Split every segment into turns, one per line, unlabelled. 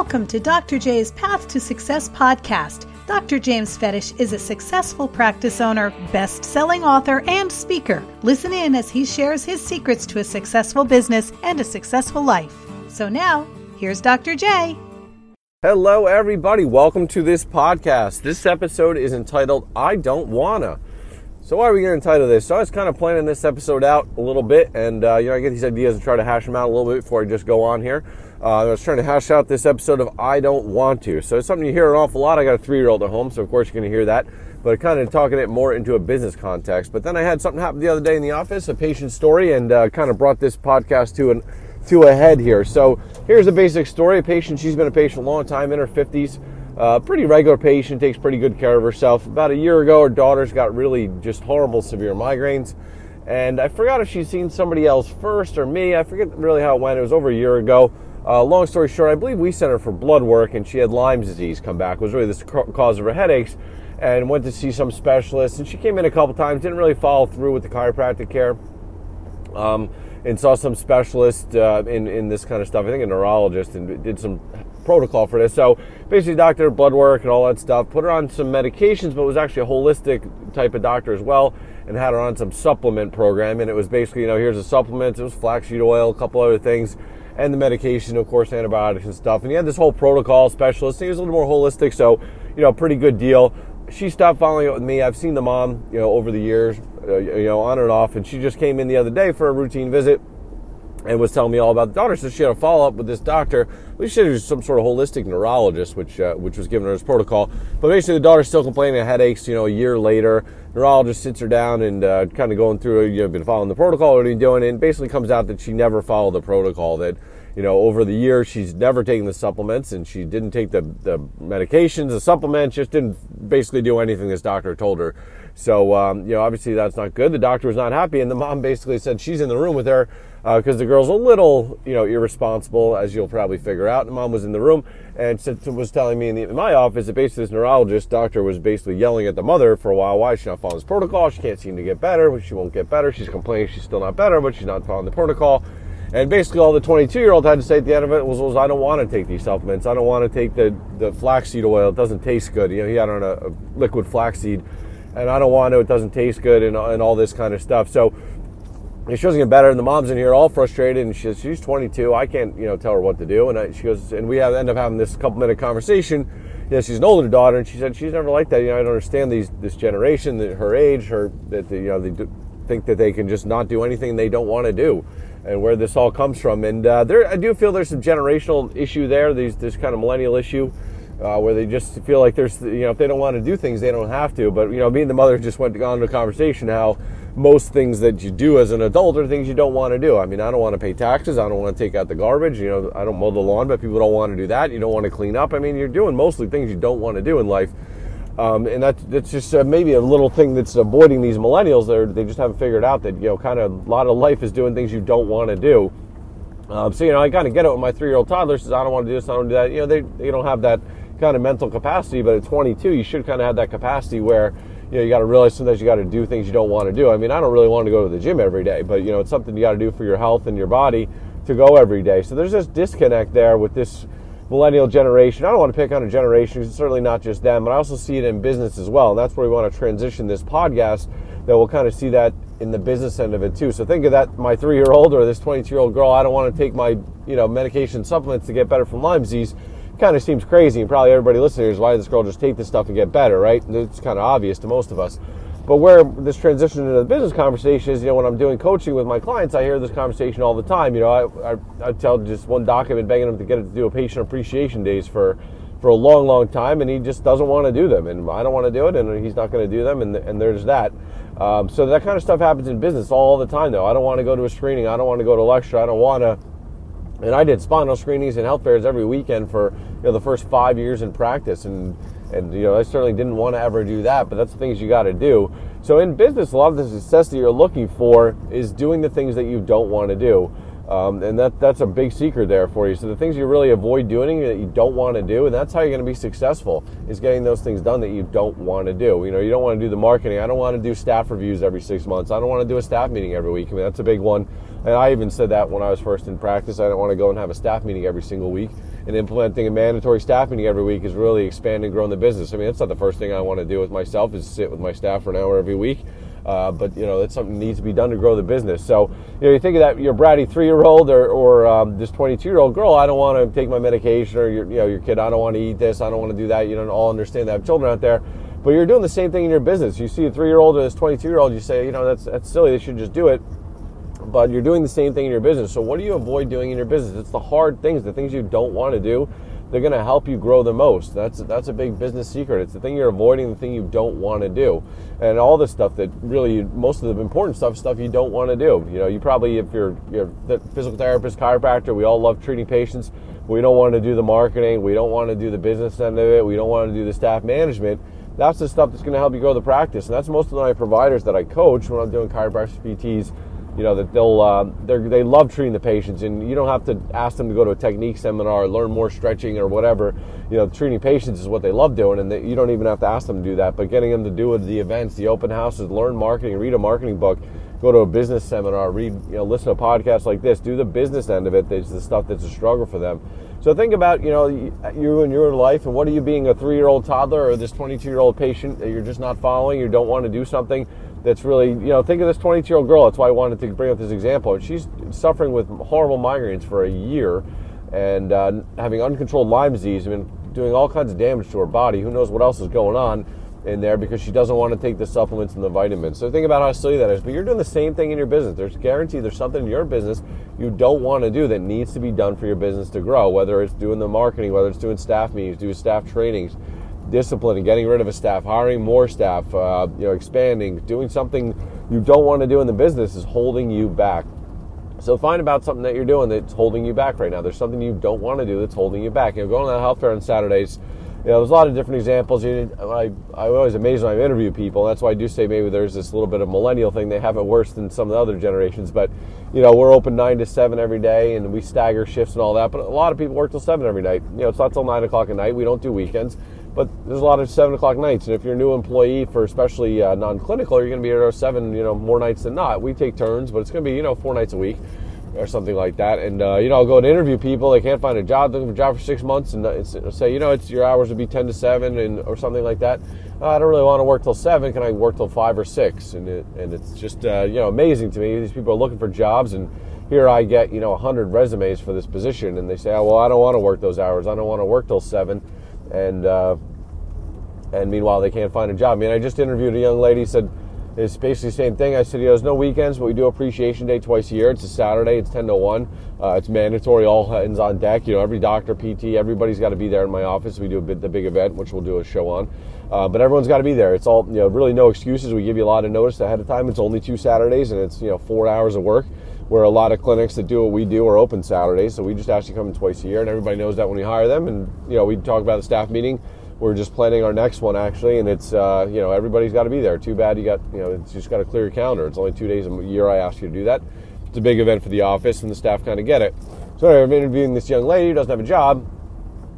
Welcome to Dr. J's Path to Success podcast. Dr. James Fedich is a successful practice owner, best selling author, and speaker. Listen in as he shares his secrets to a successful business and a successful life. So now, here's Dr. J.
Hello, everybody. Welcome to this podcast. This episode is entitled I Don't Wanna. So, why are we going to this? So, I was kind of planning this episode out a little bit, and uh, you know, I get these ideas and try to hash them out a little bit before I just go on here. Uh, I was trying to hash out this episode of I Don't Want to. So, it's something you hear an awful lot. I got a three year old at home, so of course you're going to hear that. But kind of talking it more into a business context. But then I had something happen the other day in the office, a patient story, and uh, kind of brought this podcast to an to a head here. So, here's a basic story. A patient, she's been a patient a long time, in her 50s. Uh, pretty regular patient, takes pretty good care of herself. About a year ago, her daughter's got really just horrible, severe migraines. And I forgot if she'd seen somebody else first or me. I forget really how it went. It was over a year ago. Uh, long story short, I believe we sent her for blood work, and she had Lyme's disease come back. It was really the cause of her headaches, and went to see some specialists. And she came in a couple times, didn't really follow through with the chiropractic care, um, and saw some specialist uh, in in this kind of stuff. I think a neurologist, and did some protocol for this. So basically, doctor, blood work, and all that stuff. Put her on some medications, but was actually a holistic type of doctor as well, and had her on some supplement program. And it was basically, you know, here's a supplement. It was flaxseed oil, a couple other things and the medication, of course, antibiotics and stuff. And he had this whole protocol specialist. He was a little more holistic, so you know, pretty good deal. She stopped following up with me. I've seen the mom, you know, over the years, uh, you know, on and off, and she just came in the other day for a routine visit and was telling me all about the daughter. So she had a follow up with this doctor. We he was some sort of holistic neurologist, which uh, which was giving her his protocol. But basically, the daughter's still complaining of headaches. You know, a year later, neurologist sits her down and uh, kind of going through. You know, been following the protocol. What are you doing? And basically comes out that she never followed the protocol. That you know, over the years, she's never taken the supplements and she didn't take the, the medications, the supplements, just didn't basically do anything this doctor told her. So, um, you know, obviously that's not good. The doctor was not happy, and the mom basically said she's in the room with her because uh, the girl's a little, you know, irresponsible, as you'll probably figure out. The mom was in the room and said, was telling me in, the, in, my office that basically this neurologist doctor was basically yelling at the mother for a while. Why is she not following this protocol? She can't seem to get better. She won't get better. She's complaining she's still not better, but she's not following the protocol. And basically, all the 22 year old had to say at the end of it was, was I don't want to take these supplements. I don't want to take the, the flaxseed oil. It doesn't taste good. You know, he had on a, a liquid flaxseed, and I don't want to. It doesn't taste good, and, and all this kind of stuff. So she wasn't getting better, and the mom's in here all frustrated, and she's she's 22. I can't you know tell her what to do, and I, she goes, and we have, end up having this couple minute conversation. You know, she's an older daughter, and she said she's never like that. You know, I don't understand these this generation, her age, her that the, you know they do, think that they can just not do anything they don't want to do and where this all comes from. And uh, there, I do feel there's some generational issue there. There's this kind of millennial issue uh, where they just feel like there's, you know, if they don't want to do things, they don't have to. But you know, me and the mother just went on to a conversation how most things that you do as an adult are things you don't want to do. I mean, I don't want to pay taxes. I don't want to take out the garbage. You know, I don't mow the lawn, but people don't want to do that. You don't want to clean up. I mean, you're doing mostly things you don't want to do in life. Um, and that, that's just uh, maybe a little thing that's avoiding these millennials. They they just haven't figured out that you know, kind of a lot of life is doing things you don't want to do. Um, so you know, I kind of get it when my three-year-old toddler says, "I don't want to do this, I don't do that." You know, they they don't have that kind of mental capacity. But at 22, you should kind of have that capacity where you know you got to realize sometimes you got to do things you don't want to do. I mean, I don't really want to go to the gym every day, but you know, it's something you got to do for your health and your body to go every day. So there's this disconnect there with this millennial generation. I don't want to pick on a generation, it's certainly not just them, but I also see it in business as well. And that's where we want to transition this podcast that we'll kind of see that in the business end of it too. So think of that my three year old or this 22 year old girl, I don't want to take my, you know, medication supplements to get better from Lyme disease. Kind of seems crazy, and probably everybody listening is why does this girl just take this stuff and get better, right? It's kind of obvious to most of us. But where this transition into the business conversation is, you know, when I'm doing coaching with my clients, I hear this conversation all the time. You know, I, I, I tell just one doc, I've been begging him to get it to do a patient appreciation days for for a long, long time, and he just doesn't want to do them, and I don't want to do it, and he's not going to do them, and, and there's that. Um, so that kind of stuff happens in business all the time, though. I don't want to go to a screening. I don't want to go to a lecture. I don't want to. And I did spinal screenings and health fairs every weekend for you know the first five years in practice, and and you know I certainly didn't want to ever do that. But that's the things you got to do. So in business, a lot of the success that you're looking for is doing the things that you don't want to do. Um, and that that's a big secret there for you. So the things you really avoid doing that you don't want to do, and that's how you're going to be successful is getting those things done that you don't want to do. You know, you don't want to do the marketing. I don't want to do staff reviews every six months. I don't want to do a staff meeting every week. I mean, that's a big one. And I even said that when I was first in practice. I don't want to go and have a staff meeting every single week. And implementing a mandatory staff meeting every week is really expanding and growing the business. I mean, that's not the first thing I want to do with myself is sit with my staff for an hour every week. Uh, but you know that's something that needs to be done to grow the business. So you know you think of that your bratty three-year-old or, or um, this 22-year-old girl. I don't want to take my medication, or your you know your kid. I don't want to eat this. I don't want to do that. You don't all understand that. I have children out there, but you're doing the same thing in your business. You see a three-year-old or this 22-year-old. You say you know that's that's silly. They should just do it. But you're doing the same thing in your business. So what do you avoid doing in your business? It's the hard things, the things you don't want to do they're going to help you grow the most. That's that's a big business secret. It's the thing you're avoiding, the thing you don't want to do, and all the stuff that really most of the important stuff, stuff you don't want to do. You know, you probably if you're you're the physical therapist, chiropractor, we all love treating patients. We don't want to do the marketing. We don't want to do the business end of it. We don't want to do the staff management. That's the stuff that's going to help you grow the practice, and that's most of my providers that I coach when I'm doing chiropractic PTs you know that they'll uh, they love treating the patients and you don't have to ask them to go to a technique seminar or learn more stretching or whatever. You know treating patients is what they love doing and they, you don't even have to ask them to do that but getting them to do the events the open houses learn marketing read a marketing book go to a business seminar read you know listen to podcasts like this do the business end of it that's the stuff that's a struggle for them. So think about you know you and your life and what are you being a three year old toddler or this 22 year old patient that you're just not following you don't want to do something that's really, you know, think of this 22 year old girl. That's why I wanted to bring up this example. She's suffering with horrible migraines for a year and uh, having uncontrolled Lyme disease. I mean, doing all kinds of damage to her body. Who knows what else is going on in there because she doesn't want to take the supplements and the vitamins. So think about how silly that is. But you're doing the same thing in your business. There's guaranteed there's something in your business you don't want to do that needs to be done for your business to grow, whether it's doing the marketing, whether it's doing staff meetings, doing staff trainings, discipline and getting rid of a staff, hiring more staff, uh, you know, expanding, doing something you don't want to do in the business is holding you back. So find about something that you're doing that's holding you back right now. There's something you don't want to do that's holding you back. You know, going to the health fair on Saturdays, you know, there's a lot of different examples. You I'm always amazed when I interview people. That's why I do say maybe there's this little bit of millennial thing. They have it worse than some of the other generations. But, you know, we're open 9 to 7 every day and we stagger shifts and all that. But a lot of people work till 7 every night. You know, it's not till 9 o'clock at night. We don't do weekends. But there's a lot of seven o'clock nights, and if you're a new employee for especially uh, non-clinical, you're going to be at our seven, you know, more nights than not. We take turns, but it's going to be you know four nights a week or something like that. And uh, you know, I'll go and interview people. They can't find a job, looking for a job for six months, and uh, say, you know, it's your hours would be ten to seven, and or something like that. Uh, I don't really want to work till seven. Can I work till five or six? And it, and it's just uh, you know amazing to me. These people are looking for jobs, and here I get you know hundred resumes for this position, and they say, oh well, I don't want to work those hours. I don't want to work till seven, and uh, and meanwhile they can't find a job. I mean, I just interviewed a young lady said it's basically the same thing. I said, you know, there's no weekends, but we do appreciation day twice a year. It's a Saturday. It's ten to one. Uh, it's mandatory. All hands on deck. You know, every doctor, PT, everybody's got to be there in my office. We do a bit, the big event, which we'll do a show on. Uh, but everyone's got to be there. It's all you know, really no excuses. We give you a lot of notice ahead of time. It's only two Saturdays, and it's you know four hours of work. Where a lot of clinics that do what we do are open Saturdays, so we just you come in twice a year, and everybody knows that when we hire them. And you know, we talk about the staff meeting we're just planning our next one actually, and it's uh, you know everybody's got to be there. Too bad you got you know it's just got to clear your calendar. It's only two days a year I ask you to do that. It's a big event for the office, and the staff kind of get it. So anyway, I'm interviewing this young lady who doesn't have a job,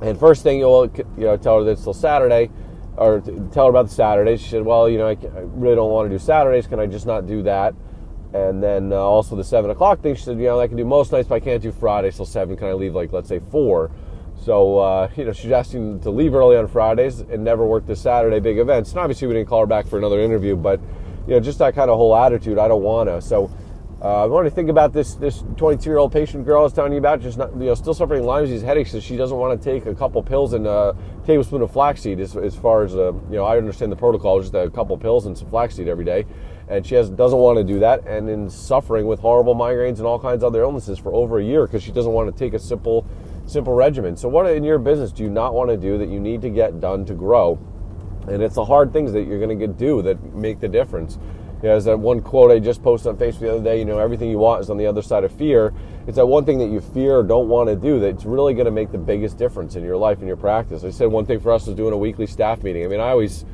and first thing you'll you know tell her that it's still Saturday, or tell her about the Saturdays. She said, well, you know, I really don't want to do Saturdays. Can I just not do that? And then uh, also the seven o'clock thing. She said, you know, I can do most nights, but I can't do Friday till seven. Can I leave like let's say four? So, uh, you know, she's asking to leave early on Fridays and never work the Saturday big events. And obviously, we didn't call her back for another interview, but, you know, just that kind of whole attitude, I don't want to. So, uh, I want to think about this this 22 year old patient girl I was telling you about, just not, you know, still suffering Lyme disease headaches, so she doesn't want to take a couple pills and a tablespoon of flaxseed. As, as far as uh, you know, I understand the protocol, just a couple pills and some flaxseed every day, and she has doesn't want to do that, and in suffering with horrible migraines and all kinds of other illnesses for over a year because she doesn't want to take a simple simple regimen. So, what in your business do you not want to do that you need to get done to grow? And it's the hard things that you're going to get do that make the difference. You know, there's that one quote I just posted on Facebook the other day. You know, everything you want is on the other side of fear. It's that one thing that you fear or don't want to do that's really going to make the biggest difference in your life and your practice. I said one thing for us was doing a weekly staff meeting. I mean, I always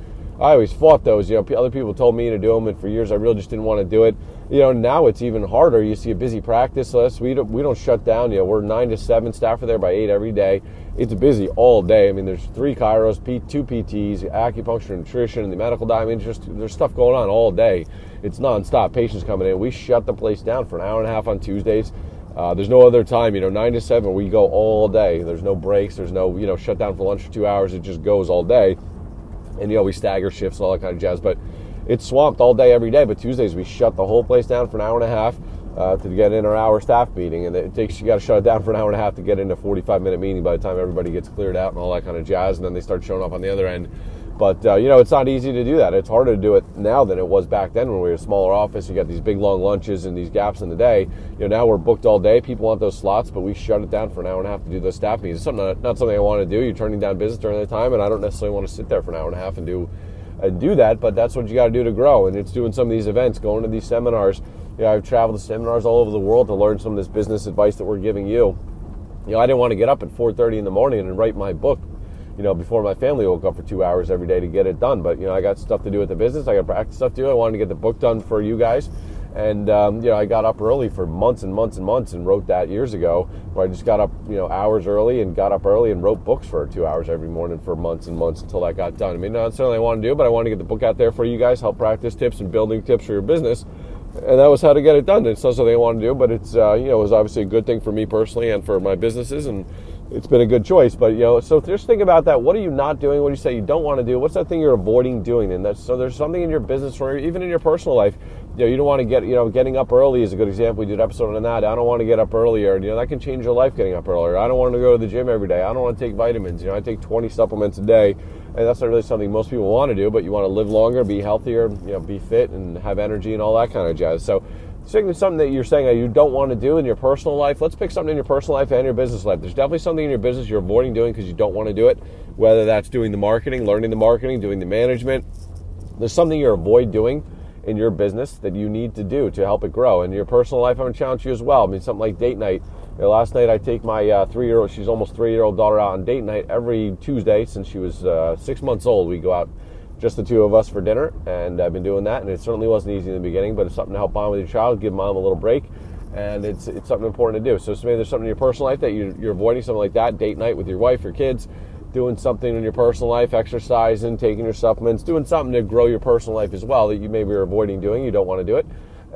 I always fought those. You know, other people told me to do them, and for years I really just didn't want to do it. You know, now it's even harder. You see a busy practice list. We don't, we don't shut down. You know, we're nine to seven. Staff are there by eight every day. It's busy all day. I mean, there's three chiros, two PTs, acupuncture, nutrition, and the medical diamond. Just there's stuff going on all day. It's nonstop. Patients coming in. We shut the place down for an hour and a half on Tuesdays. Uh, there's no other time, you know, nine to seven, we go all day. There's no breaks. There's no, you know, shut down for lunch for two hours. It just goes all day and you know we stagger shifts and all that kind of jazz. But it's swamped all day every day. But Tuesdays we shut the whole place down for an hour and a half uh, to get in our hour staff meeting, and it takes you got to shut it down for an hour and a half to get into a 45 minute meeting by the time everybody gets cleared out and all that kind of jazz, and then they start showing up on the other end. But uh, you know, it's not easy to do that. It's harder to do it now than it was back then when we were a smaller office. You got these big long lunches and these gaps in the day. You know, now we're booked all day. People want those slots, but we shut it down for an hour and a half to do those staff meetings. It's something not something I want to do. You're turning down business during that time, and I don't necessarily want to sit there for an hour and a half and do and do that, but that's what you got to do to grow. And it's doing some of these events, going to these seminars. You know, I've traveled to seminars all over the world to learn some of this business advice that we're giving you. You know, I didn't want to get up at 4:30 in the morning and write my book. You know, before my family woke up for two hours every day to get it done. But you know, I got stuff to do with the business. I got practice stuff to do. I wanted to get the book done for you guys. And um, you know, I got up early for months and months and months and wrote that years ago. Where I just got up, you know, hours early and got up early and wrote books for two hours every morning for months and months until that got done. I mean, not necessarily I want to do, but I want to get the book out there for you guys, help practice tips and building tips for your business. And that was how to get it done. It's not something I want to do, but it's uh, you know, it was obviously a good thing for me personally and for my businesses and it's been a good choice. But you know, so just think about that. What are you not doing? What do you say you don't want to do? What's that thing you're avoiding doing? And that's so there's something in your business or even in your personal life you know, you don't want to get, you know, getting up early is a good example. We did an episode on that. I don't want to get up earlier. You know, that can change your life getting up earlier. I don't want to go to the gym every day. I don't want to take vitamins. You know, I take 20 supplements a day, and that's not really something most people want to do, but you want to live longer, be healthier, you know, be fit and have energy and all that kind of jazz. So, something that you're saying that you don't want to do in your personal life, let's pick something in your personal life and your business life. There's definitely something in your business you're avoiding doing because you don't want to do it, whether that's doing the marketing, learning the marketing, doing the management. There's something you're avoid doing in your business that you need to do to help it grow. In your personal life, I'm going to challenge you as well. I mean, something like date night. You know, last night, I take my uh, three-year-old, she's almost three-year-old daughter out on date night every Tuesday since she was uh, six months old. We go out, just the two of us, for dinner, and I've been doing that. And it certainly wasn't easy in the beginning, but it's something to help bond with your child, give mom a little break, and it's it's something important to do. So, so maybe there's something in your personal life that you, you're avoiding, something like that, date night with your wife or kids doing something in your personal life, exercising, taking your supplements, doing something to grow your personal life as well that you maybe are avoiding doing, you don't want to do it.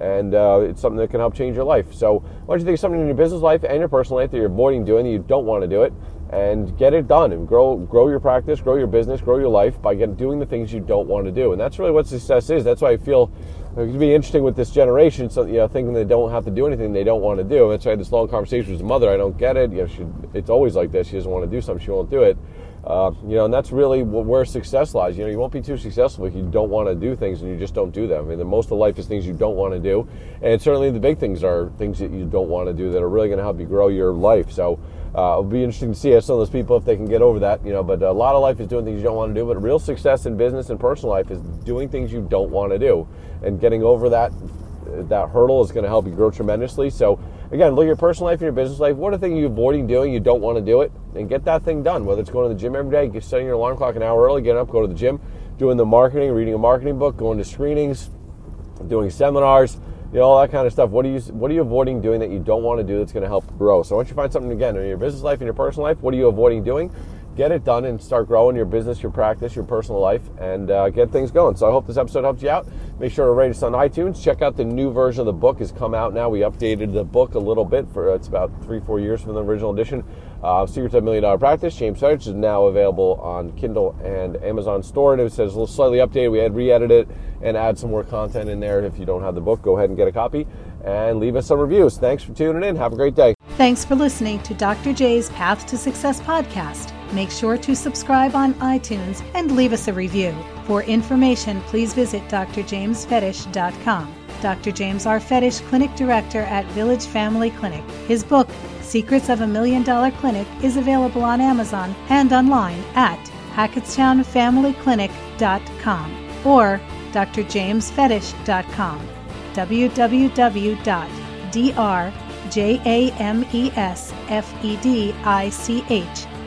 And uh, it's something that can help change your life. So, why don't you think of something in your business life and your personal life that you're avoiding doing that you don't want to do it, and get it done and grow grow your practice, grow your business, grow your life by getting, doing the things you don't want to do. And that's really what success is. That's why I feel it could be interesting with this generation, so you know, thinking they don't have to do anything they don't want to do. And that's why I had this long conversation with his mother. I don't get it. You know, she, it's always like this. She doesn't want to do something, she won't do it. Uh, you know, and that's really where success lies. You know, you won't be too successful if you don't want to do things and you just don't do them. I mean, the most of life is things you don't want to do, and certainly the big things are things that you don't want to do that are really going to help you grow your life. So. Uh, it'll be interesting to see how some of those people if they can get over that, you know. But a lot of life is doing things you don't want to do. But real success in business and personal life is doing things you don't want to do, and getting over that that hurdle is going to help you grow tremendously. So again, look at your personal life and your business life. What are things you're avoiding doing? You don't want to do it, and get that thing done. Whether it's going to the gym every day, setting your alarm clock an hour early, getting up, go to the gym, doing the marketing, reading a marketing book, going to screenings, doing seminars, you know, all that kind of stuff. What are you What are you avoiding doing that you don't want to do that's going to help grow? So once you find something again in your business life and your personal life, what are you avoiding doing? Get it done and start growing your business, your practice, your personal life, and uh, get things going. So I hope this episode helps you out. Make sure to rate us on iTunes. Check out the new version of the book has come out now. We updated the book a little bit for it's about three four years from the original edition. Uh, Secrets of Million Dollar Practice. James Fedich is now available on Kindle and Amazon Store. And it says a little slightly updated. We had re-edited it and add some more content in there. If you don't have the book, go ahead and get a copy and leave us some reviews. Thanks for tuning in. Have a great day.
Thanks for listening to Dr. J's Path to Success podcast. Make sure to subscribe on iTunes and leave us a review. For information, please visit drjamesfedich.com. Dr. James R. Fedich, Clinic Director at Village Family Clinic. His book, Secrets of a Million Dollar Clinic is available on Amazon and online at hackettstownfamilyclinic.com or drjamesfedich.com. www.drjamesfedich.com.